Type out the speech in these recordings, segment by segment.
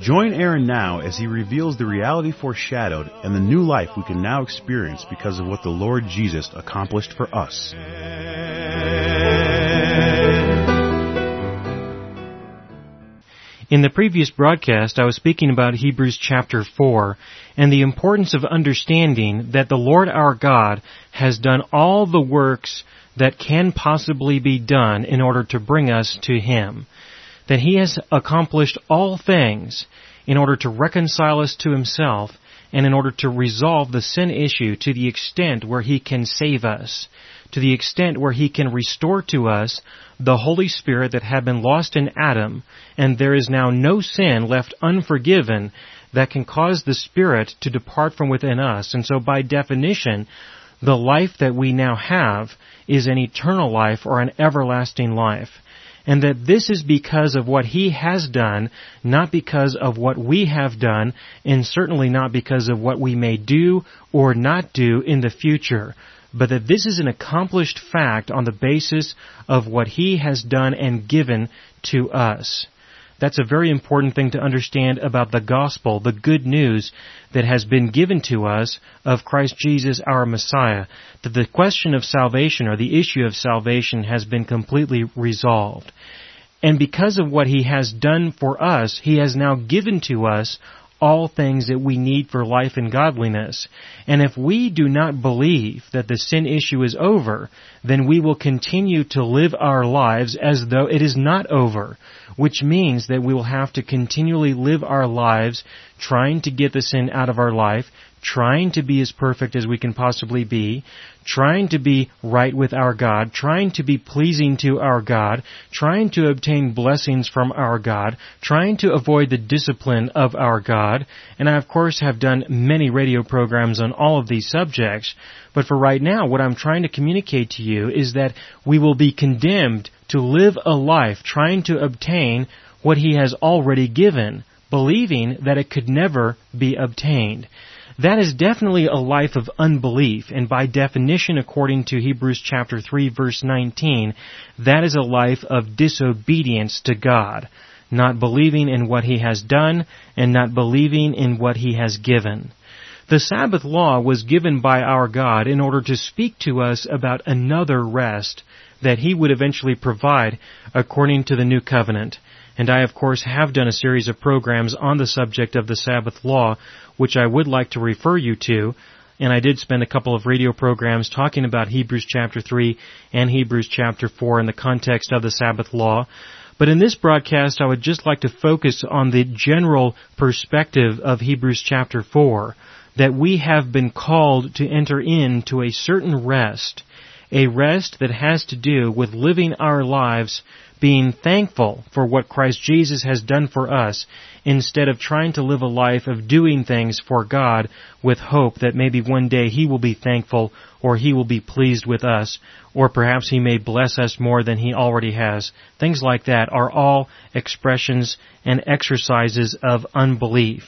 Join Aaron now as he reveals the reality foreshadowed and the new life we can now experience because of what the Lord Jesus accomplished for us. In the previous broadcast, I was speaking about Hebrews chapter 4 and the importance of understanding that the Lord our God has done all the works that can possibly be done in order to bring us to Him. That He has accomplished all things in order to reconcile us to Himself and in order to resolve the sin issue to the extent where He can save us to the extent where he can restore to us the Holy Spirit that had been lost in Adam, and there is now no sin left unforgiven that can cause the Spirit to depart from within us. And so by definition, the life that we now have is an eternal life or an everlasting life. And that this is because of what He has done, not because of what we have done, and certainly not because of what we may do or not do in the future but that this is an accomplished fact on the basis of what He has done and given to us. That's a very important thing to understand about the gospel, the good news that has been given to us of Christ Jesus our Messiah. That the question of salvation or the issue of salvation has been completely resolved. And because of what He has done for us, He has now given to us all things that we need for life and godliness. And if we do not believe that the sin issue is over, then we will continue to live our lives as though it is not over, which means that we will have to continually live our lives trying to get the sin out of our life, trying to be as perfect as we can possibly be, trying to be right with our God, trying to be pleasing to our God, trying to obtain blessings from our God, trying to avoid the discipline of our God, and I of course have done many radio programs on all of these subjects, but for right now what I'm trying to communicate to you is that we will be condemned to live a life trying to obtain what He has already given, believing that it could never be obtained. That is definitely a life of unbelief, and by definition, according to Hebrews chapter 3 verse 19, that is a life of disobedience to God, not believing in what He has done, and not believing in what He has given. The Sabbath law was given by our God in order to speak to us about another rest that He would eventually provide according to the new covenant. And I, of course, have done a series of programs on the subject of the Sabbath law, which I would like to refer you to. And I did spend a couple of radio programs talking about Hebrews chapter 3 and Hebrews chapter 4 in the context of the Sabbath law. But in this broadcast, I would just like to focus on the general perspective of Hebrews chapter 4, that we have been called to enter into a certain rest, a rest that has to do with living our lives being thankful for what Christ Jesus has done for us instead of trying to live a life of doing things for God with hope that maybe one day He will be thankful or He will be pleased with us or perhaps He may bless us more than He already has. Things like that are all expressions and exercises of unbelief.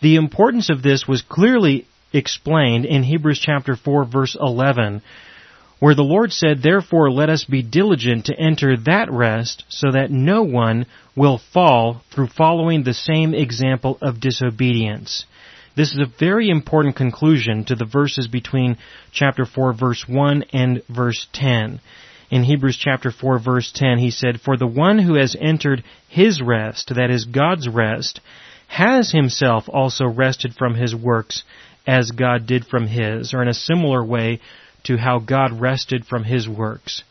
The importance of this was clearly explained in Hebrews chapter 4 verse 11 where the Lord said, Therefore let us be diligent to enter that rest, so that no one will fall through following the same example of disobedience. This is a very important conclusion to the verses between chapter 4 verse 1 and verse 10. In Hebrews chapter 4 verse 10 he said, For the one who has entered his rest, that is God's rest, has himself also rested from his works as God did from his, or in a similar way, to how God rested from His works.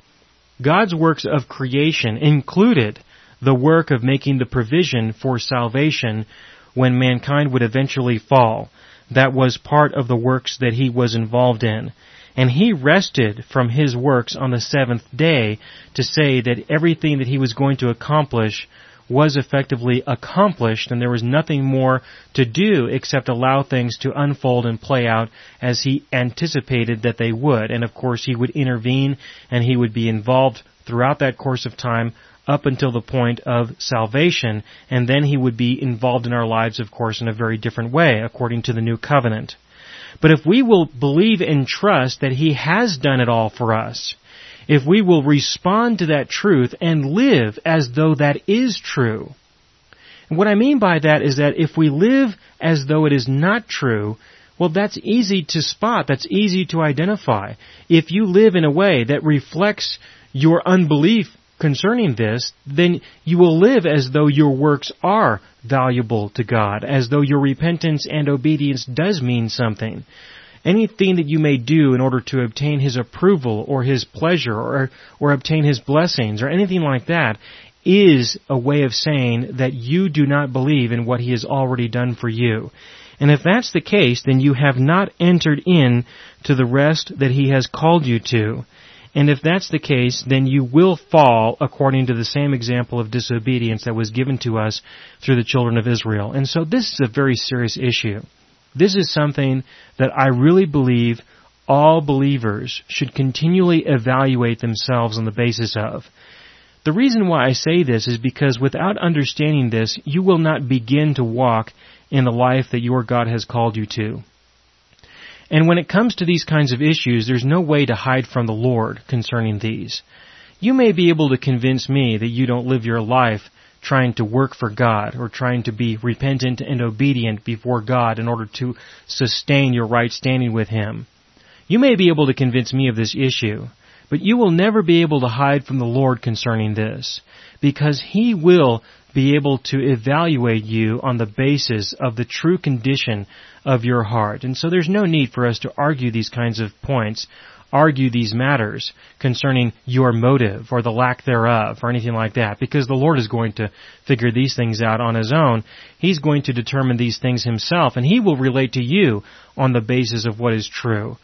God's works of creation included the work of making the provision for salvation when mankind would eventually fall. That was part of the works that He was involved in. And He rested from His works on the seventh day to say that everything that He was going to accomplish was effectively accomplished and there was nothing more to do except allow things to unfold and play out as he anticipated that they would. And of course he would intervene and he would be involved throughout that course of time up until the point of salvation, and then he would be involved in our lives, of course, in a very different way, according to the new covenant. But if we will believe and trust that he has done it all for us, if we will respond to that truth and live as though that is true. And what I mean by that is that if we live as though it is not true, well, that's easy to spot. That's easy to identify. If you live in a way that reflects your unbelief concerning this, then you will live as though your works are valuable to God, as though your repentance and obedience does mean something anything that you may do in order to obtain his approval or his pleasure or, or obtain his blessings or anything like that is a way of saying that you do not believe in what he has already done for you. And if that's the case, then you have not entered in to the rest that he has called you to. And if that's the case, then you will fall according to the same example of disobedience that was given to us through the children of Israel. And so this is a very serious issue. This is something that I really believe all believers should continually evaluate themselves on the basis of. The reason why I say this is because without understanding this, you will not begin to walk in the life that your God has called you to. And when it comes to these kinds of issues, there's no way to hide from the Lord concerning these. You may be able to convince me that you don't live your life trying to work for God or trying to be repentant and obedient before God in order to sustain your right standing with Him. You may be able to convince me of this issue, but you will never be able to hide from the Lord concerning this, because He will be able to evaluate you on the basis of the true condition of your heart. And so there's no need for us to argue these kinds of points argue these matters concerning your motive or the lack thereof or anything like that because the Lord is going to figure these things out on His own. He's going to determine these things Himself and He will relate to you on the basis of what is true.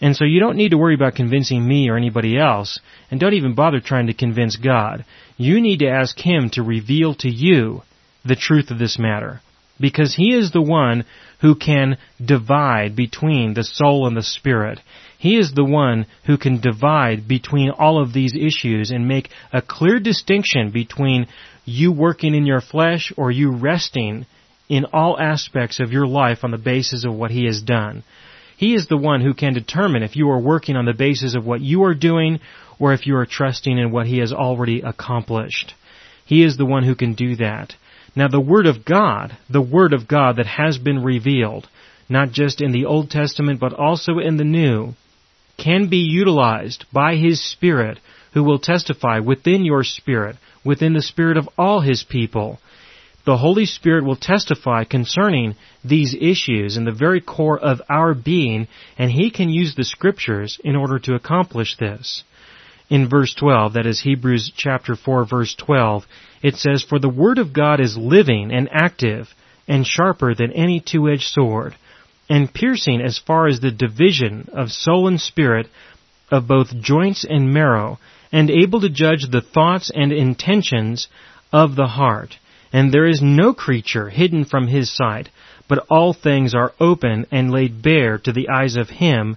And so you don't need to worry about convincing me or anybody else, and don't even bother trying to convince God. You need to ask Him to reveal to you the truth of this matter. Because He is the one who can divide between the soul and the spirit. He is the one who can divide between all of these issues and make a clear distinction between you working in your flesh or you resting in all aspects of your life on the basis of what He has done. He is the one who can determine if you are working on the basis of what you are doing or if you are trusting in what He has already accomplished. He is the one who can do that. Now the Word of God, the Word of God that has been revealed, not just in the Old Testament but also in the New, can be utilized by His Spirit who will testify within your spirit, within the spirit of all His people. The Holy Spirit will testify concerning these issues in the very core of our being, and He can use the Scriptures in order to accomplish this. In verse 12, that is Hebrews chapter 4 verse 12, it says, For the Word of God is living and active and sharper than any two-edged sword, and piercing as far as the division of soul and spirit, of both joints and marrow, and able to judge the thoughts and intentions of the heart. And there is no creature hidden from his sight, but all things are open and laid bare to the eyes of him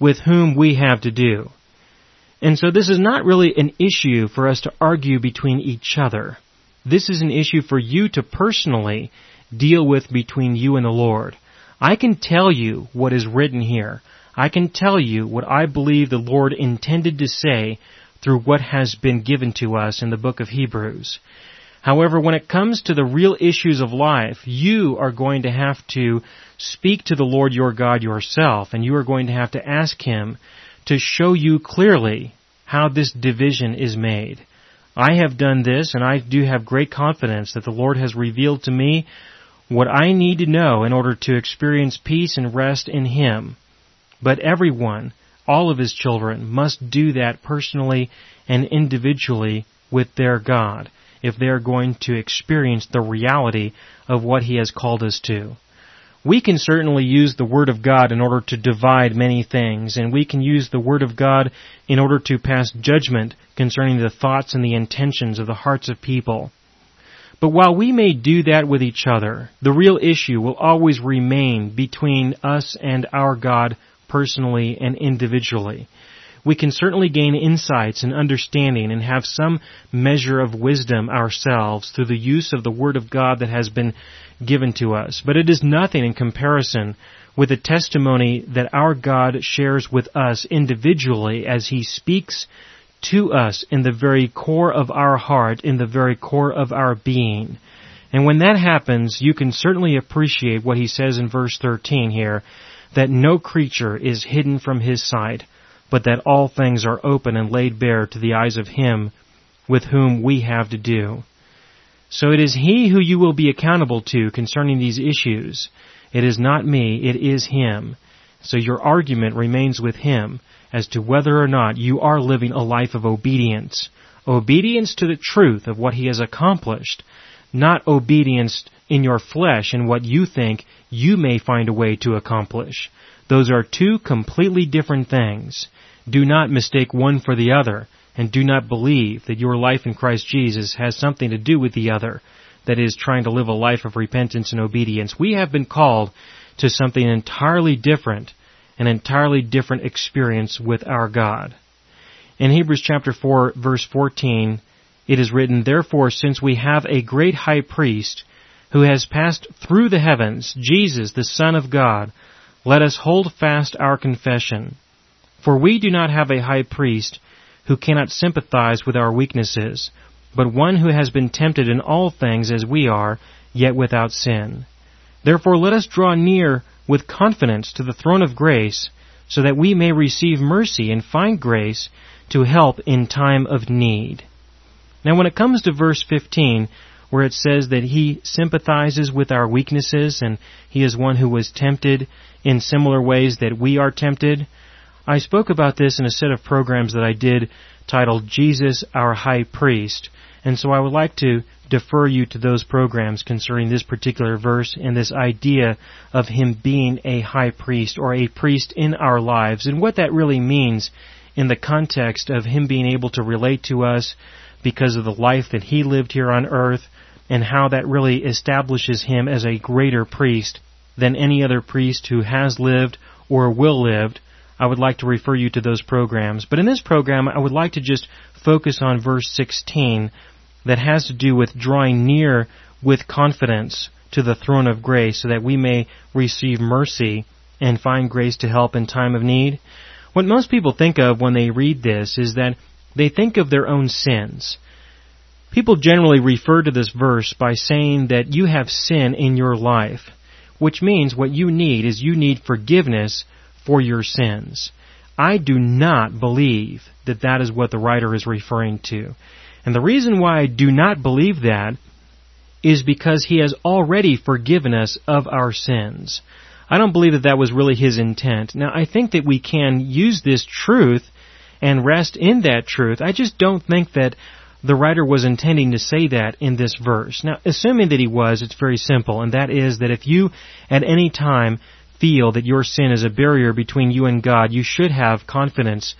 with whom we have to do. And so this is not really an issue for us to argue between each other. This is an issue for you to personally deal with between you and the Lord. I can tell you what is written here. I can tell you what I believe the Lord intended to say through what has been given to us in the book of Hebrews. However, when it comes to the real issues of life, you are going to have to speak to the Lord your God yourself, and you are going to have to ask Him to show you clearly how this division is made. I have done this, and I do have great confidence that the Lord has revealed to me what I need to know in order to experience peace and rest in Him. But everyone, all of His children, must do that personally and individually with their God if they are going to experience the reality of what He has called us to. We can certainly use the Word of God in order to divide many things, and we can use the Word of God in order to pass judgment concerning the thoughts and the intentions of the hearts of people. But while we may do that with each other, the real issue will always remain between us and our God personally and individually. We can certainly gain insights and understanding and have some measure of wisdom ourselves through the use of the Word of God that has been given to us. But it is nothing in comparison with the testimony that our God shares with us individually as He speaks to us in the very core of our heart, in the very core of our being. And when that happens, you can certainly appreciate what he says in verse 13 here, that no creature is hidden from his sight, but that all things are open and laid bare to the eyes of him with whom we have to do. So it is he who you will be accountable to concerning these issues. It is not me, it is him. So your argument remains with him as to whether or not you are living a life of obedience. Obedience to the truth of what he has accomplished, not obedience in your flesh and what you think you may find a way to accomplish. Those are two completely different things. Do not mistake one for the other, and do not believe that your life in Christ Jesus has something to do with the other, that is, trying to live a life of repentance and obedience. We have been called to something entirely different an entirely different experience with our God. In Hebrews chapter 4 verse 14, it is written, Therefore, since we have a great high priest who has passed through the heavens, Jesus, the Son of God, let us hold fast our confession. For we do not have a high priest who cannot sympathize with our weaknesses, but one who has been tempted in all things as we are, yet without sin. Therefore let us draw near with confidence to the throne of grace so that we may receive mercy and find grace to help in time of need. Now when it comes to verse 15, where it says that he sympathizes with our weaknesses and he is one who was tempted in similar ways that we are tempted, I spoke about this in a set of programs that I did titled Jesus Our High Priest, and so I would like to defer you to those programs concerning this particular verse and this idea of him being a high priest or a priest in our lives and what that really means in the context of him being able to relate to us because of the life that he lived here on earth and how that really establishes him as a greater priest than any other priest who has lived or will live. I would like to refer you to those programs. But in this program, I would like to just focus on verse 16 that has to do with drawing near with confidence to the throne of grace so that we may receive mercy and find grace to help in time of need. What most people think of when they read this is that they think of their own sins. People generally refer to this verse by saying that you have sin in your life, which means what you need is you need forgiveness for your sins. I do not believe that that is what the writer is referring to. And the reason why I do not believe that is because he has already forgiven us of our sins. I don't believe that that was really his intent. Now, I think that we can use this truth and rest in that truth. I just don't think that the writer was intending to say that in this verse. Now, assuming that he was, it's very simple, and that is that if you at any time feel that your sin is a barrier between you and God, you should have confidence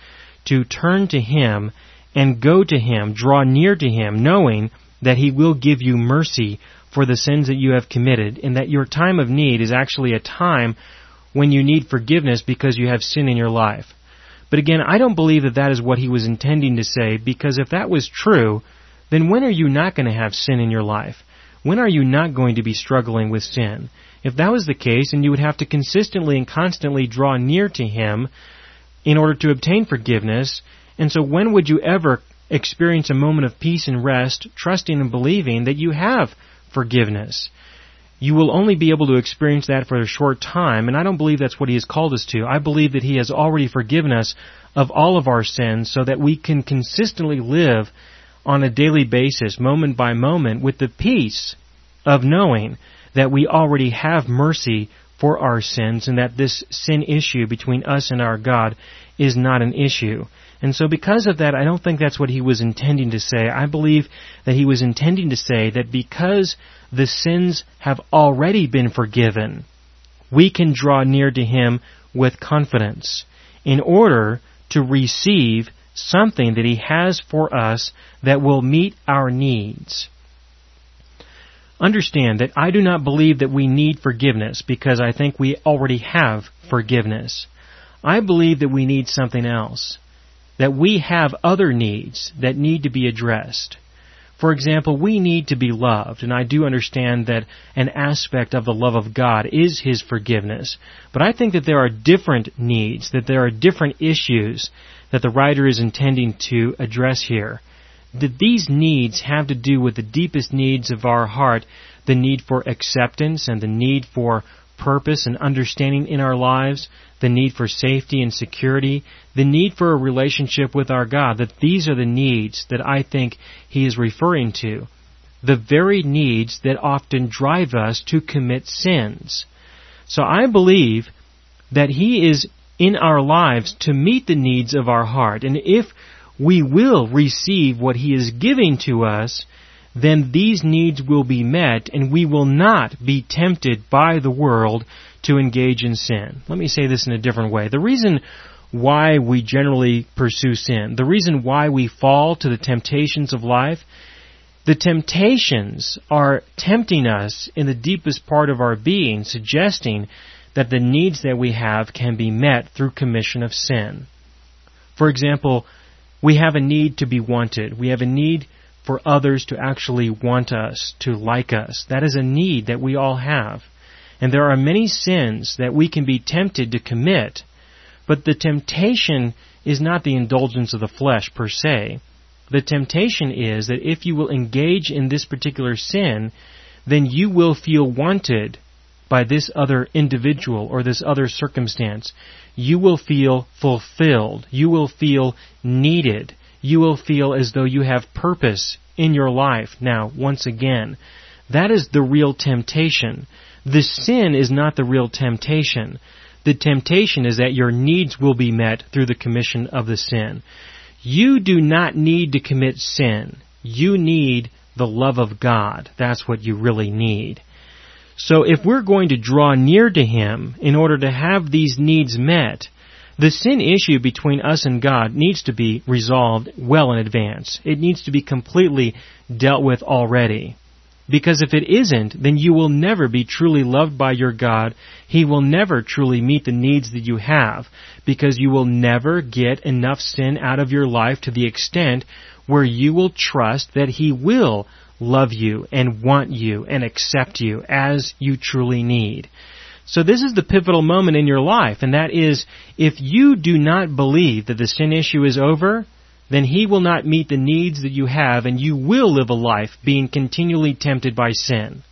to turn to Him and go to Him, draw near to Him, knowing that He will give you mercy for the sins that you have committed, and that your time of need is actually a time when you need forgiveness because you have sin in your life. But again, I don't believe that that is what he was intending to say, because if that was true, then when are you not going to have sin in your life? When are you not going to be struggling with sin? If that was the case, then you would have to consistently and constantly draw near to Him in order to obtain forgiveness, and so when would you ever experience a moment of peace and rest, trusting and believing that you have forgiveness? You will only be able to experience that for a short time, and I don't believe that's what He has called us to. I believe that He has already forgiven us of all of our sins so that we can consistently live on a daily basis, moment by moment, with the peace of knowing that we already have mercy for our sins and that this sin issue between us and our God is not an issue. And so because of that, I don't think that's what he was intending to say. I believe that he was intending to say that because the sins have already been forgiven, we can draw near to him with confidence in order to receive something that he has for us that will meet our needs. understand that I do not believe that we need forgiveness because I think we already have forgiveness. I believe that we need something else. That we have other needs that need to be addressed. For example, we need to be loved, and I do understand that an aspect of the love of God is His forgiveness. But I think that there are different needs, that there are different issues that the writer is intending to address here. That these needs have to do with the deepest needs of our heart, the need for acceptance and the need for purpose and understanding in our lives, the need for safety and security, the need for a relationship with our God, that these are the needs that I think he is referring to. The very needs that often drive us to commit sins. So I believe that he is in our lives to meet the needs of our heart. And if we will receive what he is giving to us, then these needs will be met and we will not be tempted by the world to engage in sin. Let me say this in a different way. The reason why we generally pursue sin, the reason why we fall to the temptations of life, the temptations are tempting us in the deepest part of our being, suggesting that the needs that we have can be met through commission of sin. For example, we have a need to be wanted. We have a need for others to actually want us, to like us. That is a need that we all have. And there are many sins that we can be tempted to commit, but the temptation is not the indulgence of the flesh per se. The temptation is that if you will engage in this particular sin, then you will feel wanted by this other individual or this other circumstance. You will feel fulfilled. You will feel needed you will feel as though you have purpose in your life. Now, once again, that is the real temptation. The sin is not the real temptation. The temptation is that your needs will be met through the commission of the sin. You do not need to commit sin. You need the love of God. That's what you really need. So if we're going to draw near to Him in order to have these needs met, the sin issue between us and God needs to be resolved well in advance. It needs to be completely dealt with already. Because if it isn't, then you will never be truly loved by your God. He will never truly meet the needs that you have. Because you will never get enough sin out of your life to the extent where you will trust that He will love you and want you and accept you as you truly need. So this is the pivotal moment in your life, and that is, if you do not believe that the sin issue is over, then He will not meet the needs that you have, and you will live a life being continually tempted by sin.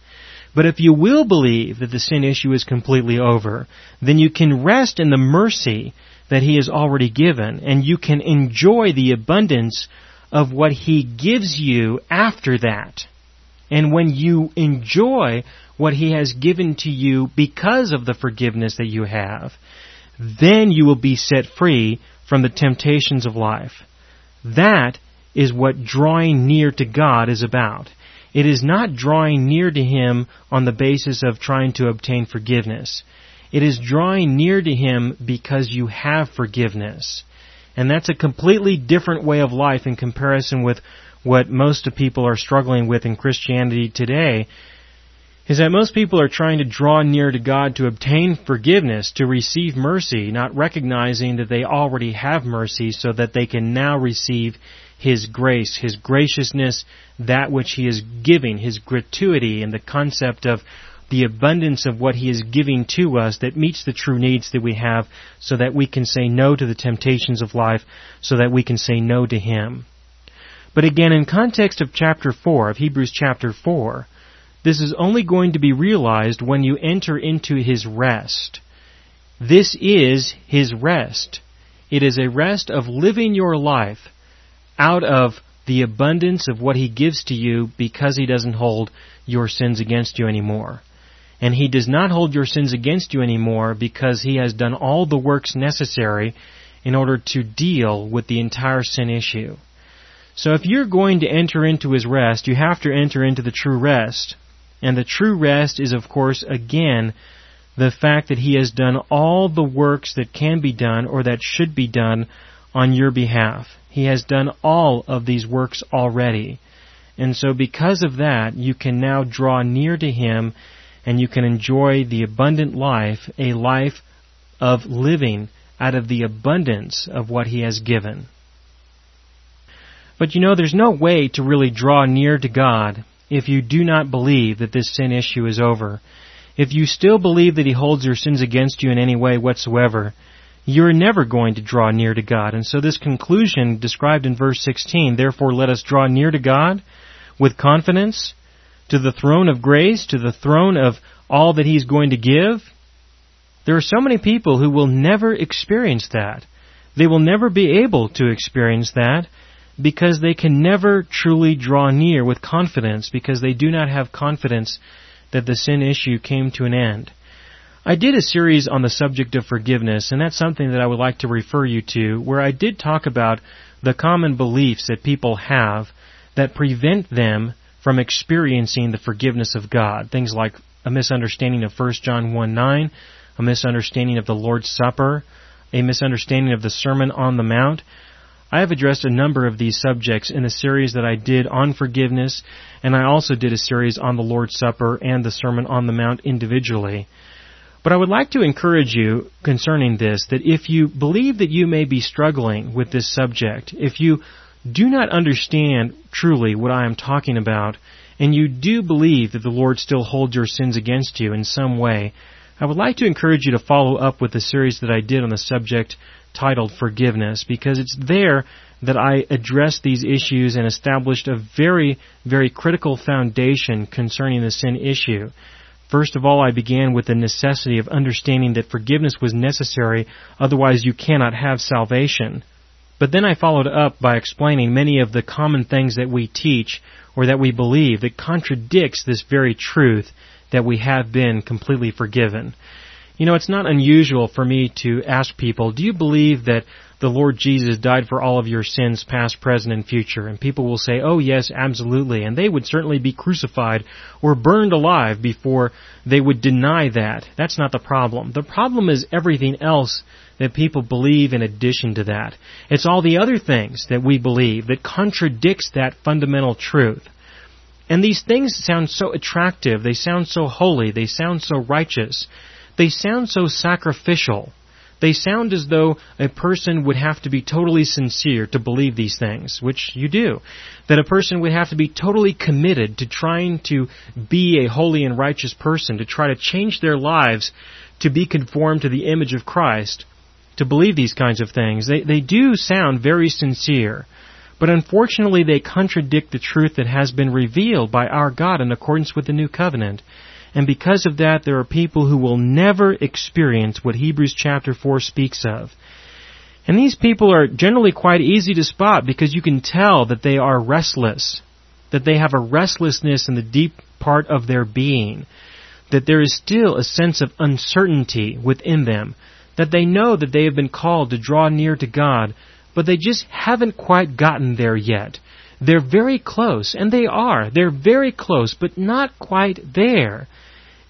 But if you will believe that the sin issue is completely over, then you can rest in the mercy that He has already given, and you can enjoy the abundance of what He gives you after that. And when you enjoy what He has given to you because of the forgiveness that you have, then you will be set free from the temptations of life. That is what drawing near to God is about. It is not drawing near to Him on the basis of trying to obtain forgiveness. It is drawing near to Him because you have forgiveness. And that's a completely different way of life in comparison with what most of people are struggling with in Christianity today is that most people are trying to draw near to God to obtain forgiveness, to receive mercy, not recognizing that they already have mercy so that they can now receive His grace, His graciousness, that which He is giving, His gratuity, and the concept of the abundance of what He is giving to us that meets the true needs that we have so that we can say no to the temptations of life, so that we can say no to Him. But again, in context of chapter 4, of Hebrews chapter 4, this is only going to be realized when you enter into His rest. This is His rest. It is a rest of living your life out of the abundance of what He gives to you because He doesn't hold your sins against you anymore. And He does not hold your sins against you anymore because He has done all the works necessary in order to deal with the entire sin issue. So if you're going to enter into His rest, you have to enter into the true rest. And the true rest is, of course, again, the fact that He has done all the works that can be done or that should be done on your behalf. He has done all of these works already. And so because of that, you can now draw near to Him and you can enjoy the abundant life, a life of living out of the abundance of what He has given. But you know, there's no way to really draw near to God if you do not believe that this sin issue is over. If you still believe that He holds your sins against you in any way whatsoever, you're never going to draw near to God. And so this conclusion described in verse 16, therefore let us draw near to God with confidence to the throne of grace, to the throne of all that He's going to give. There are so many people who will never experience that. They will never be able to experience that because they can never truly draw near with confidence because they do not have confidence that the sin issue came to an end. I did a series on the subject of forgiveness, and that's something that I would like to refer you to, where I did talk about the common beliefs that people have that prevent them from experiencing the forgiveness of God. Things like a misunderstanding of 1 John 1 9, a misunderstanding of the Lord's Supper, a misunderstanding of the Sermon on the Mount. I have addressed a number of these subjects in a series that I did on forgiveness, and I also did a series on the Lord's Supper and the Sermon on the Mount individually. But I would like to encourage you concerning this that if you believe that you may be struggling with this subject, if you do not understand truly what I am talking about, and you do believe that the Lord still holds your sins against you in some way, I would like to encourage you to follow up with the series that I did on the subject titled Forgiveness because it's there that I addressed these issues and established a very, very critical foundation concerning the sin issue. First of all, I began with the necessity of understanding that forgiveness was necessary, otherwise you cannot have salvation. But then I followed up by explaining many of the common things that we teach or that we believe that contradicts this very truth that we have been completely forgiven. You know, it's not unusual for me to ask people, do you believe that the Lord Jesus died for all of your sins, past, present, and future? And people will say, oh yes, absolutely. And they would certainly be crucified or burned alive before they would deny that. That's not the problem. The problem is everything else that people believe in addition to that. It's all the other things that we believe that contradicts that fundamental truth. And these things sound so attractive, they sound so holy, they sound so righteous, they sound so sacrificial. They sound as though a person would have to be totally sincere to believe these things, which you do. That a person would have to be totally committed to trying to be a holy and righteous person, to try to change their lives to be conformed to the image of Christ, to believe these kinds of things. They, they do sound very sincere. But unfortunately, they contradict the truth that has been revealed by our God in accordance with the new covenant. And because of that, there are people who will never experience what Hebrews chapter 4 speaks of. And these people are generally quite easy to spot because you can tell that they are restless, that they have a restlessness in the deep part of their being, that there is still a sense of uncertainty within them, that they know that they have been called to draw near to God, but they just haven't quite gotten there yet. They're very close, and they are. They're very close, but not quite there.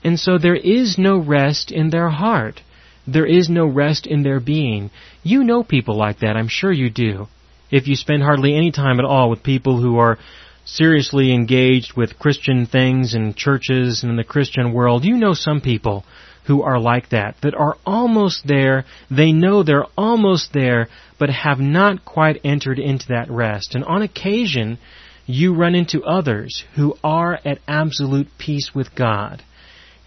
And so there is no rest in their heart. There is no rest in their being. You know people like that, I'm sure you do. If you spend hardly any time at all with people who are seriously engaged with Christian things and churches and in the Christian world, you know some people who are like that, that are almost there, they know they're almost there, but have not quite entered into that rest. And on occasion, you run into others who are at absolute peace with God.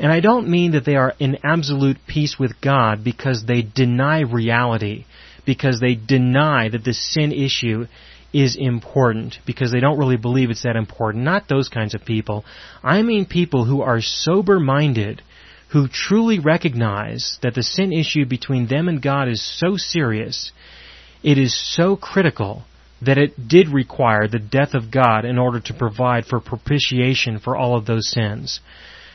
And I don't mean that they are in absolute peace with God because they deny reality, because they deny that the sin issue is important, because they don't really believe it's that important. Not those kinds of people. I mean people who are sober minded, who truly recognize that the sin issue between them and God is so serious, it is so critical, that it did require the death of God in order to provide for propitiation for all of those sins.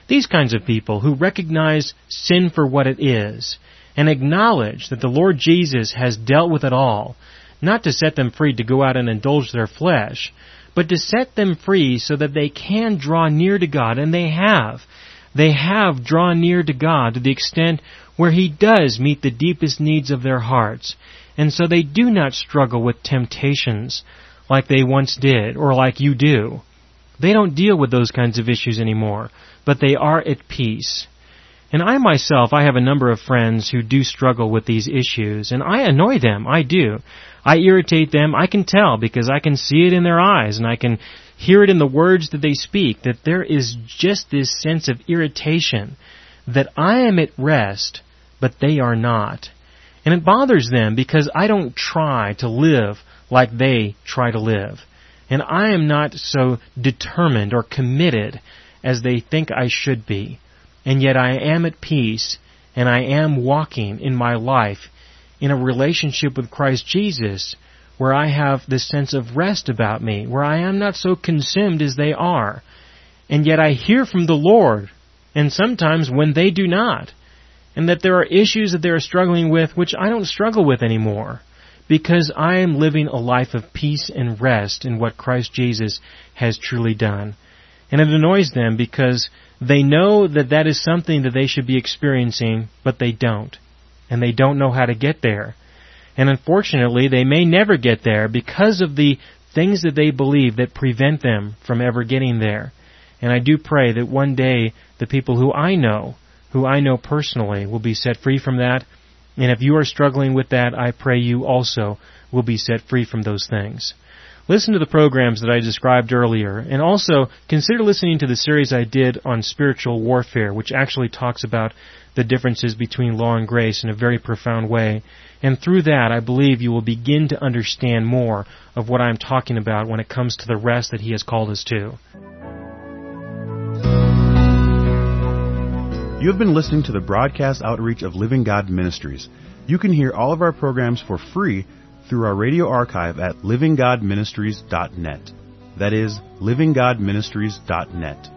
These kinds of people who recognize sin for what it is and acknowledge that the Lord Jesus has dealt with it all, not to set them free to go out and indulge their flesh, but to set them free so that they can draw near to God, and they have. They have drawn near to God to the extent where He does meet the deepest needs of their hearts, and so they do not struggle with temptations like they once did, or like you do. They don't deal with those kinds of issues anymore, but they are at peace. And I myself, I have a number of friends who do struggle with these issues, and I annoy them. I do. I irritate them. I can tell because I can see it in their eyes, and I can hear it in the words that they speak, that there is just this sense of irritation that I am at rest, but they are not. And it bothers them because I don't try to live like they try to live. And I am not so determined or committed as they think I should be and yet I am at peace and I am walking in my life in a relationship with Christ Jesus where I have this sense of rest about me, where I am not so consumed as they are. And yet I hear from the Lord, and sometimes when they do not, and that there are issues that they are struggling with which I don't struggle with anymore, because I am living a life of peace and rest in what Christ Jesus has truly done. And it annoys them because they know that that is something that they should be experiencing, but they don't. And they don't know how to get there. And unfortunately, they may never get there because of the things that they believe that prevent them from ever getting there. And I do pray that one day the people who I know, who I know personally, will be set free from that. And if you are struggling with that, I pray you also will be set free from those things. Listen to the programs that I described earlier, and also consider listening to the series I did on spiritual warfare, which actually talks about the differences between law and grace in a very profound way. And through that, I believe you will begin to understand more of what I'm talking about when it comes to the rest that He has called us to. You have been listening to the broadcast outreach of Living God Ministries. You can hear all of our programs for free through our radio archive at livinggodministries.net. That is, livinggodministries.net.